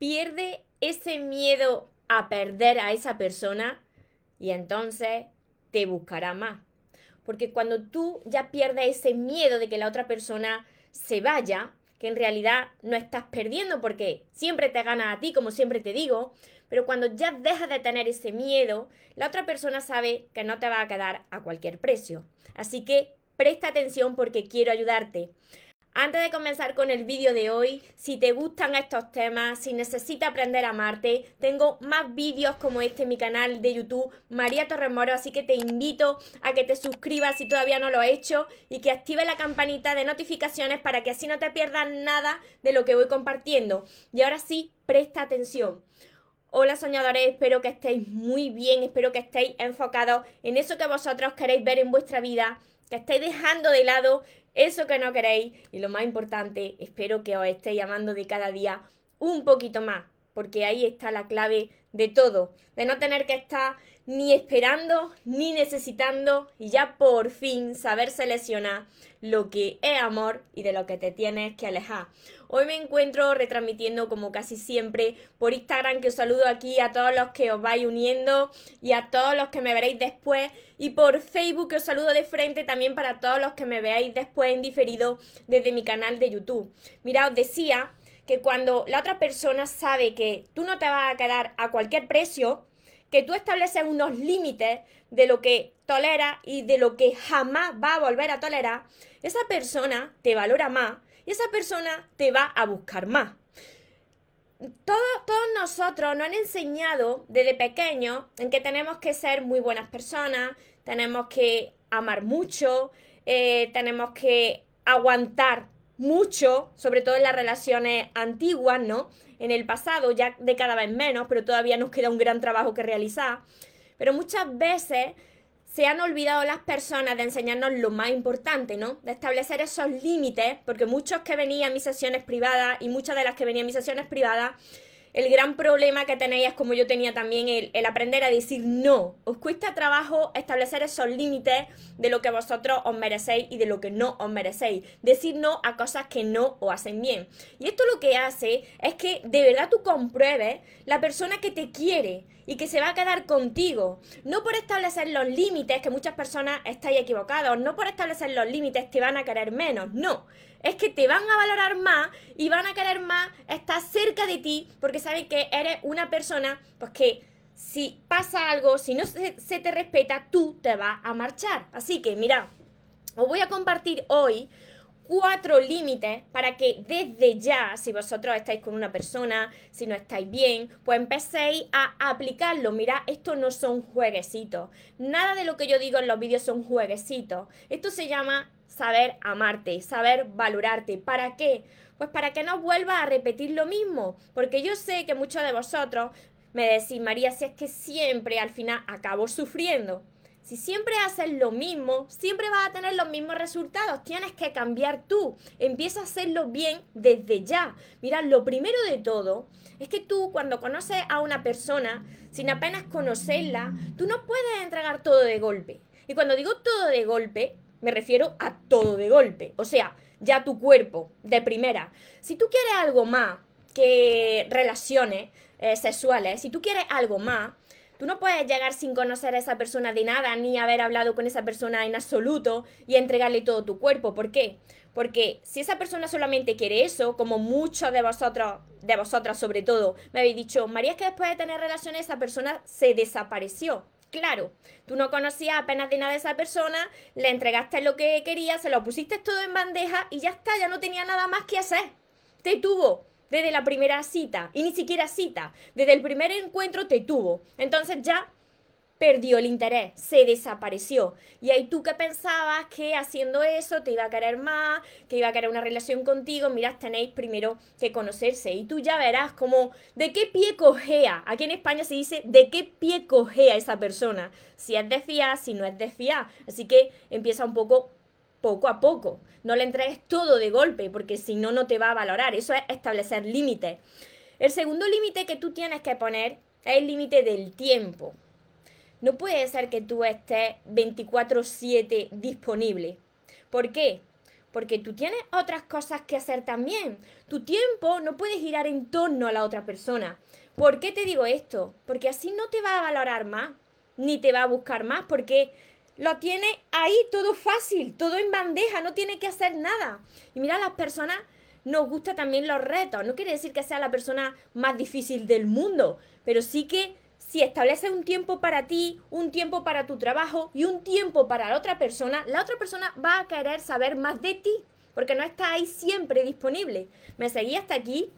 pierde ese miedo a perder a esa persona y entonces te buscará más. Porque cuando tú ya pierdes ese miedo de que la otra persona se vaya, que en realidad no estás perdiendo porque siempre te gana a ti, como siempre te digo, pero cuando ya dejas de tener ese miedo, la otra persona sabe que no te va a quedar a cualquier precio. Así que presta atención porque quiero ayudarte. Antes de comenzar con el vídeo de hoy, si te gustan estos temas, si necesitas aprender a amarte, tengo más vídeos como este en mi canal de YouTube, María Torres Moro, así que te invito a que te suscribas si todavía no lo has hecho y que active la campanita de notificaciones para que así no te pierdas nada de lo que voy compartiendo. Y ahora sí, presta atención. Hola soñadores, espero que estéis muy bien, espero que estéis enfocados en eso que vosotros queréis ver en vuestra vida, que estéis dejando de lado eso que no queréis. Y lo más importante, espero que os estéis llamando de cada día un poquito más, porque ahí está la clave de todo, de no tener que estar ni esperando ni necesitando y ya por fin saber seleccionar lo que es amor y de lo que te tienes que alejar. Hoy me encuentro retransmitiendo como casi siempre por Instagram que os saludo aquí a todos los que os vais uniendo y a todos los que me veréis después y por Facebook que os saludo de frente también para todos los que me veáis después en diferido desde mi canal de YouTube. Mira, os decía que cuando la otra persona sabe que tú no te vas a quedar a cualquier precio, que tú estableces unos límites de lo que tolera y de lo que jamás va a volver a tolerar, esa persona te valora más y esa persona te va a buscar más. Todos, nosotros nos han enseñado desde pequeños en que tenemos que ser muy buenas personas, tenemos que amar mucho, eh, tenemos que aguantar mucho, sobre todo en las relaciones antiguas, ¿no? En el pasado, ya de cada vez menos, pero todavía nos queda un gran trabajo que realizar. Pero muchas veces se han olvidado las personas de enseñarnos lo más importante, ¿no? De establecer esos límites, porque muchos que venían a mis sesiones privadas y muchas de las que venían a mis sesiones privadas el gran problema que tenéis es como yo tenía también el, aprender a decir no. Os cuesta trabajo establecer esos límites de lo que vosotros os merecéis y de lo que no os merecéis. Decir no a cosas que no os hacen bien. Y esto lo que hace es que de verdad tú compruebes la persona que te quiere y que se va a quedar contigo. No por establecer los límites, que muchas personas estáis equivocados, no por establecer los límites te van a querer menos, no es que te van a valorar más y van a querer más estar cerca de ti porque saben que eres una persona pues que si pasa algo, si no se, te respeta, tú te vas a marchar. Así que mira, os voy a compartir hoy cuatro límites para que desde ya, si vosotros estáis con una persona, si no estáis bien, pues empecéis a aplicarlo. Mira, esto no son jueguecitos. Nada de lo que yo digo en los vídeos son jueguecitos. Esto se llama saber amarte, saber valorarte. ¿Para qué? Pues para que no vuelvas a repetir lo mismo. Porque yo sé que muchos de vosotros me decís, María, si es que siempre al final acabo sufriendo. Si siempre haces lo mismo, siempre vas a tener los mismos resultados. Tienes que cambiar tú. Empieza a hacerlo bien desde ya. Mira, lo primero de todo es que tú cuando conoces a una persona, sin apenas conocerla, tú no puedes entregar todo de golpe. Y cuando digo todo de golpe, me refiero a todo de golpe. O sea, ya tu cuerpo, de primera. Si tú quieres algo más que relaciones eh, sexuales, si tú quieres algo más, tú no puedes llegar sin conocer a esa persona de nada, ni haber hablado con esa persona en absoluto y entregarle todo tu cuerpo. ¿Por qué? Porque si esa persona solamente quiere eso, como muchos de vosotros, de vosotras sobre todo, me habéis dicho, María, es que después de tener relaciones esa persona se desapareció. Claro, tú no conocías apenas de nada de esa persona, le entregaste lo que quería, se lo pusiste todo en bandeja y ya está, ya no tenía nada más que hacer. Te tuvo desde la primera cita, y ni siquiera cita, desde el primer encuentro te tuvo. Entonces ya perdió el interés, se desapareció. Y ahí tú que pensabas que haciendo eso te iba a querer más, que iba a querer una relación contigo, mirad, tenéis primero que conocerse. Y tú ya verás como de qué pie cojea. Aquí en España se dice de qué pie cojea esa persona. Si es de fiar, si no es de fiar. Así que empieza un poco poco a poco. No le entregues todo de golpe, porque si no, no te va a valorar. Eso es establecer límites. El segundo límite que tú tienes que poner es el límite del tiempo. No puede ser que tú estés 24/7 disponible. ¿Por qué? porque tú tienes otras cosas que hacer también. Tu tiempo no puede girar en torno a la otra persona. ¿Por qué te digo esto? Porque así no te va a valorar más, ni te va a buscar más, porque lo tiene ahí todo fácil, todo en bandeja, no tiene que hacer nada. Y mira, las personas nos gustan también los retos. No quiere decir que sea la persona más difícil del mundo, pero sí que si estableces un tiempo para ti, un tiempo para tu trabajo y un tiempo para la otra persona, la otra persona va a querer saber más de ti, porque no está ahí siempre disponible. Me seguí hasta aquí.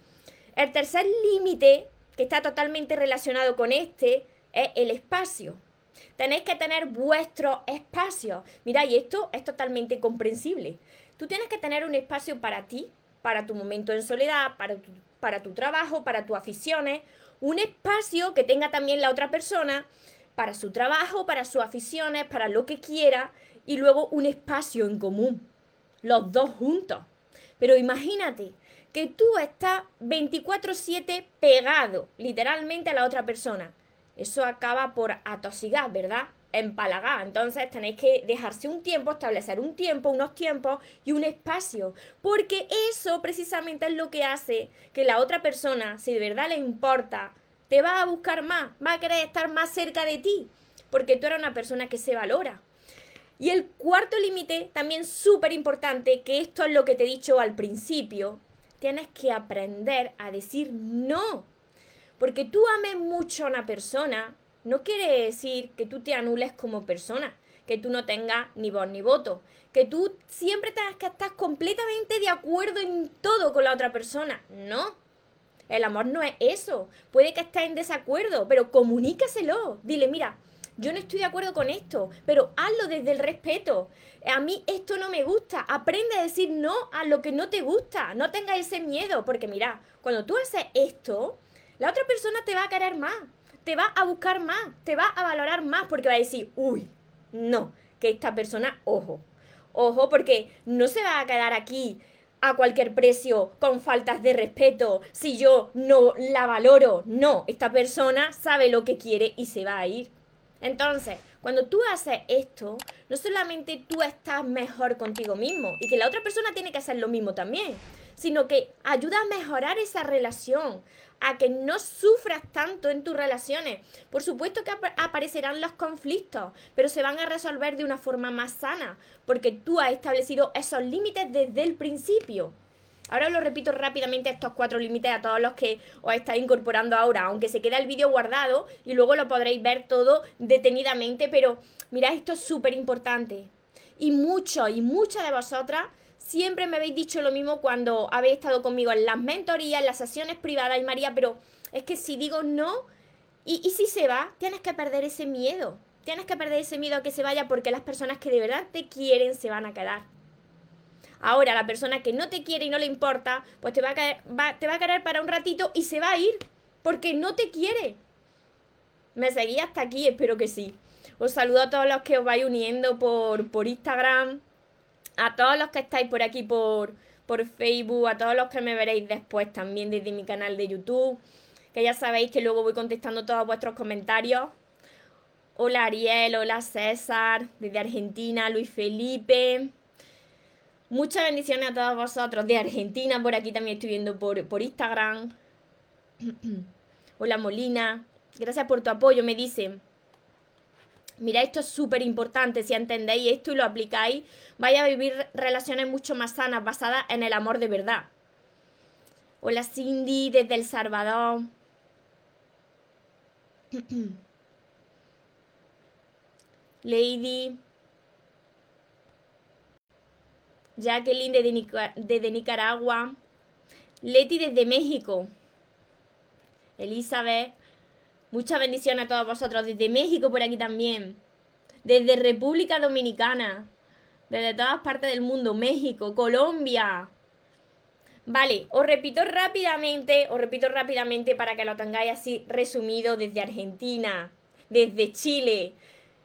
El tercer límite, que está totalmente relacionado con este, es el espacio. Tenéis que tener vuestro espacio. Mira, y esto es totalmente comprensible. Tú tienes que tener un espacio para ti, para tu momento en soledad, para tu, para tu trabajo, para tus aficiones, un espacio que tenga también la otra persona para su trabajo, para sus aficiones, para lo que quiera, y luego un espacio en común, los dos juntos. Pero imagínate que tú estás 24/7 pegado literalmente a la otra persona. Eso acaba por atosigar, ¿verdad? empalagar. Entonces tenéis que dejarse un tiempo, establecer un tiempo, unos tiempos y un espacio. Porque eso precisamente es lo que hace que la otra persona, si de verdad le importa, te va a buscar más, va a querer estar más cerca de ti. Porque tú eres una persona que se valora. Y el cuarto límite, también súper importante, que esto es lo que te he dicho al principio, tienes que aprender a decir no. Porque tú ames mucho a una persona, no quiere decir que tú te anules como persona, que tú no tengas ni voz ni voto, que tú siempre tengas que estar completamente de acuerdo en todo con la otra persona. No. El amor no es eso. Puede que estés en desacuerdo, pero comunícaselo. Dile, mira, yo no estoy de acuerdo con esto, pero hazlo desde el respeto. A mí esto no me gusta. Aprende a decir no a lo que no te gusta. No tengas ese miedo, porque mira, cuando tú haces esto, la otra persona te va a querer más te va a buscar más, te va a valorar más porque va a decir, uy, no, que esta persona, ojo, ojo, porque no se va a quedar aquí a cualquier precio con faltas de respeto si yo no la valoro. No, esta persona sabe lo que quiere y se va a ir. Entonces, cuando tú haces esto, no solamente tú estás mejor contigo mismo y que la otra persona tiene que hacer lo mismo también, sino que ayuda a mejorar esa relación, a que no sufras tanto en tus relaciones. Por supuesto que aparecerán los conflictos, pero se van a resolver de una forma más sana, porque tú has establecido esos límites desde el principio. Ahora os lo repito rápidamente estos cuatro límites a todos los que os estáis incorporando ahora, aunque se queda el vídeo guardado y luego lo podréis ver todo detenidamente, pero mirad, esto es súper importante. Y muchos y muchas de vosotras siempre me habéis dicho lo mismo cuando habéis estado conmigo en las mentorías, en las sesiones privadas y María, pero es que si digo no y, si se va, tienes que perder ese miedo. Tienes que perder ese miedo a que se vaya porque las personas que de verdad te quieren se van a quedar. Ahora, la persona que no te quiere y no le importa, pues te va a, querer para un ratito y se va a ir porque no te quiere. Me seguí hasta aquí, espero que sí. Os saludo a todos los que os vais uniendo por, por Instagram, a todos los que estáis por aquí por, por Facebook, a todos los que me veréis después también desde mi canal de YouTube, que ya sabéis que luego voy contestando todos vuestros comentarios. Hola Ariel, hola César, desde Argentina, Luis Felipe. Muchas bendiciones a todos vosotros de Argentina, por aquí también estoy viendo por, por Instagram. hola Molina, gracias por tu apoyo, me dicen. Mira, esto es súper importante, si entendéis esto y lo aplicáis, vais a vivir relaciones mucho más sanas, basadas en el amor de verdad. Hola Cindy, desde El Salvador. Lady. Jacqueline desde, Nicaragua. Leti desde México. Elizabeth. Muchas bendiciones a todos vosotros. Desde México por aquí también. Desde República Dominicana. Desde todas partes del mundo. México, Colombia. Vale, os repito rápidamente, os repito rápidamente para que lo tengáis así resumido desde Argentina, desde Chile,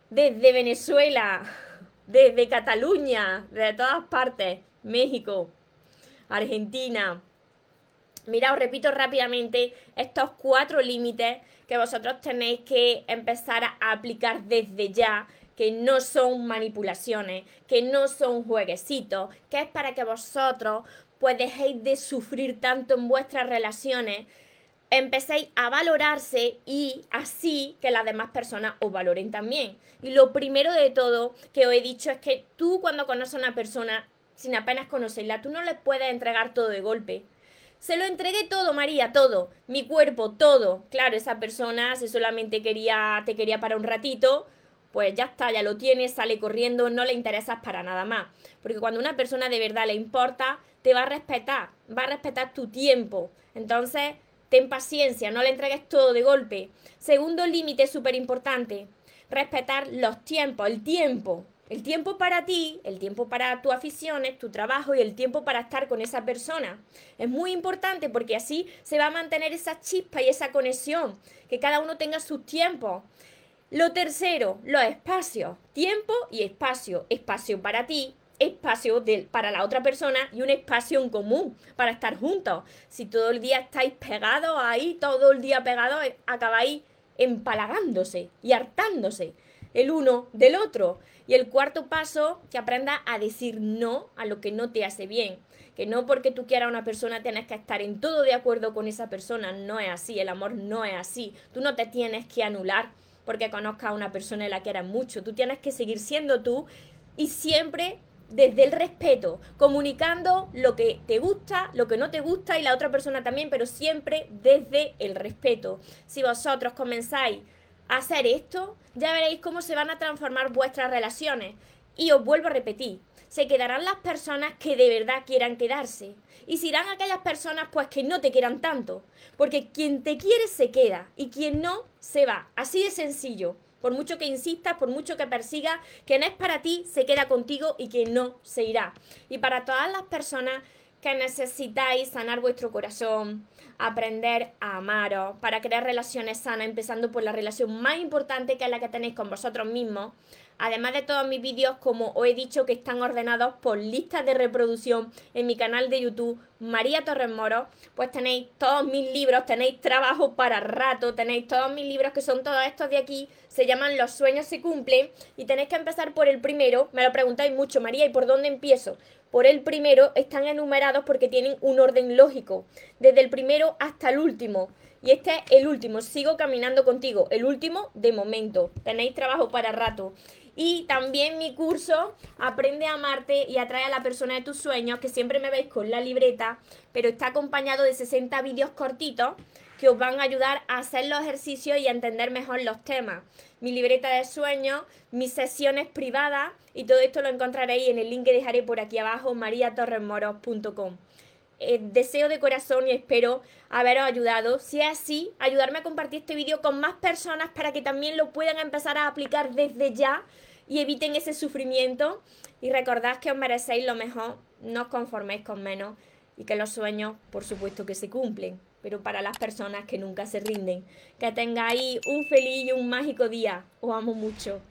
desde Venezuela, desde Cataluña, desde todas partes, México, Argentina. Mira, os repito rápidamente estos cuatro límites que vosotros tenéis que empezar a aplicar desde ya, que no son manipulaciones, que no son jueguecitos, que es para que vosotros pues dejéis de sufrir tanto en vuestras relaciones, empecéis a valorarse y así que las demás personas os valoren también. Y lo primero de todo que os he dicho es que tú cuando conoces a una persona, sin apenas conocerla, tú no le puedes entregar todo de golpe. Se lo entregué todo, María, todo. Mi cuerpo, todo. Claro, esa persona, si solamente quería, te quería para un ratito, pues ya está, ya lo tienes, sale corriendo, no le interesas para nada más. Porque cuando una persona de verdad le importa, te va a respetar, va a respetar tu tiempo. Entonces, ten paciencia, no le entregues todo de golpe. Segundo límite súper importante, respetar los tiempos, el tiempo. El tiempo para ti, el tiempo para tus aficiones, tu trabajo y el tiempo para estar con esa persona. Es muy importante porque así se va a mantener esa chispa y esa conexión, que cada uno tenga sus tiempos. Lo tercero, los espacios. Tiempo y espacio. Espacio para ti, espacio para la otra persona y un espacio en común para estar juntos. Si todo el día estáis pegados ahí, todo el día pegados, eh, acabáis empalagándose y hartándose el uno del otro. Y el cuarto paso, que aprenda a decir no a lo que no te hace bien. Que no porque tú quieras a una persona tienes que estar en todo de acuerdo con esa persona. No es así, el amor no es así. Tú no te tienes que anular porque conozcas a una persona y la quieras mucho. Tú tienes que seguir siendo tú y siempre desde el respeto, comunicando lo que te gusta, lo que no te gusta y la otra persona también, pero siempre desde el respeto. Si vosotros comenzáis hacer esto, ya veréis cómo se van a transformar vuestras relaciones. Y os vuelvo a repetir, se quedarán las personas que de verdad quieran quedarse. Y se irán aquellas personas pues que no te quieran tanto. Porque quien te quiere se queda y quien no se va. Así de sencillo. Por mucho que insistas, por mucho que persigas, quien es para ti se queda contigo y quien no se irá. Y para todas las personas que necesitáis sanar vuestro corazón, aprender a amaros, para crear relaciones sanas, empezando por la relación más importante que es la que tenéis con vosotros mismos, Además de todos mis vídeos, como os he dicho, que están ordenados por listas de reproducción en mi canal de YouTube, María Torres Moro, pues tenéis todos mis libros, tenéis trabajo para rato, tenéis todos mis libros que son todos estos de aquí, se llaman Los sueños se cumplen y tenéis que empezar por el primero, me lo preguntáis mucho, María, ¿y por dónde empiezo? Por el primero están enumerados porque tienen un orden lógico, desde el primero hasta el último. Y este es el último, sigo caminando contigo, el último de momento. Tenéis trabajo para rato. Y también mi curso Aprende a amarte y atrae a la persona de tus sueños, que siempre me veis con la libreta, pero está acompañado de 60 vídeos cortitos que os van a ayudar a hacer los ejercicios y a entender mejor los temas. Mi libreta de sueños, mis sesiones privadas y todo esto lo encontraréis en el link que dejaré por aquí abajo, mariatorremoros.com. Eh, deseo de corazón y espero haberos ayudado. Si es así, ayudarme a compartir este vídeo con más personas para que también lo puedan empezar a aplicar desde ya y eviten ese sufrimiento. Y recordad que os merecéis lo mejor, no os conforméis con menos y que los sueños, por supuesto, que se cumplen, pero para las personas que nunca se rinden. Que tengáis un feliz y un mágico día. Os amo mucho.